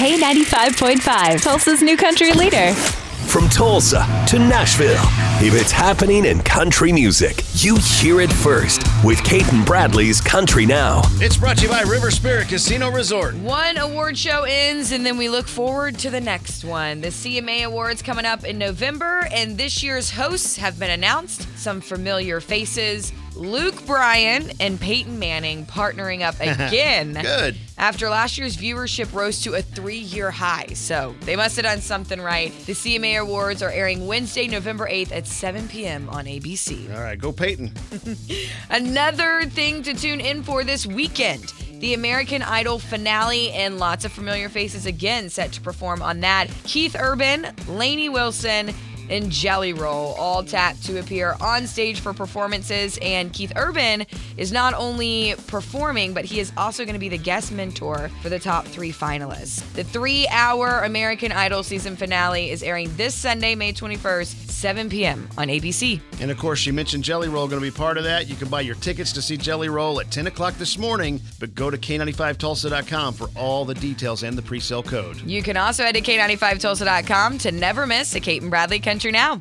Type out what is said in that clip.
K95.5, Tulsa's new country leader. From Tulsa to Nashville, if it's happening in country music, you hear it first with Cait and Bradley's Country Now. It's brought to you by River Spirit Casino Resort. One award show ends, and then we look forward to the next one. The CMA Awards coming up in November, and this year's hosts have been announced. Some familiar faces. Luke Bryan and Peyton Manning partnering up again. Good. After last year's viewership rose to a three year high. So they must have done something right. The CMA Awards are airing Wednesday, November 8th at 7 p.m. on ABC. All right, go Peyton. Another thing to tune in for this weekend. The American Idol finale and lots of familiar faces again set to perform on that. Keith Urban, Lainey Wilson, and Jelly Roll all tapped to appear on stage for performances. And Keith Urban is not only performing, but he is also going to be the guest mentor for the top three finalists. The three hour American Idol season finale is airing this Sunday, May 21st, 7 p.m. on ABC. And of course, you mentioned Jelly Roll going to be part of that. You can buy your tickets to see Jelly Roll at 10 o'clock this morning, but go to K95Tulsa.com for all the details and the pre sale code. You can also head to K95Tulsa.com to never miss a Cait and Bradley Country Now.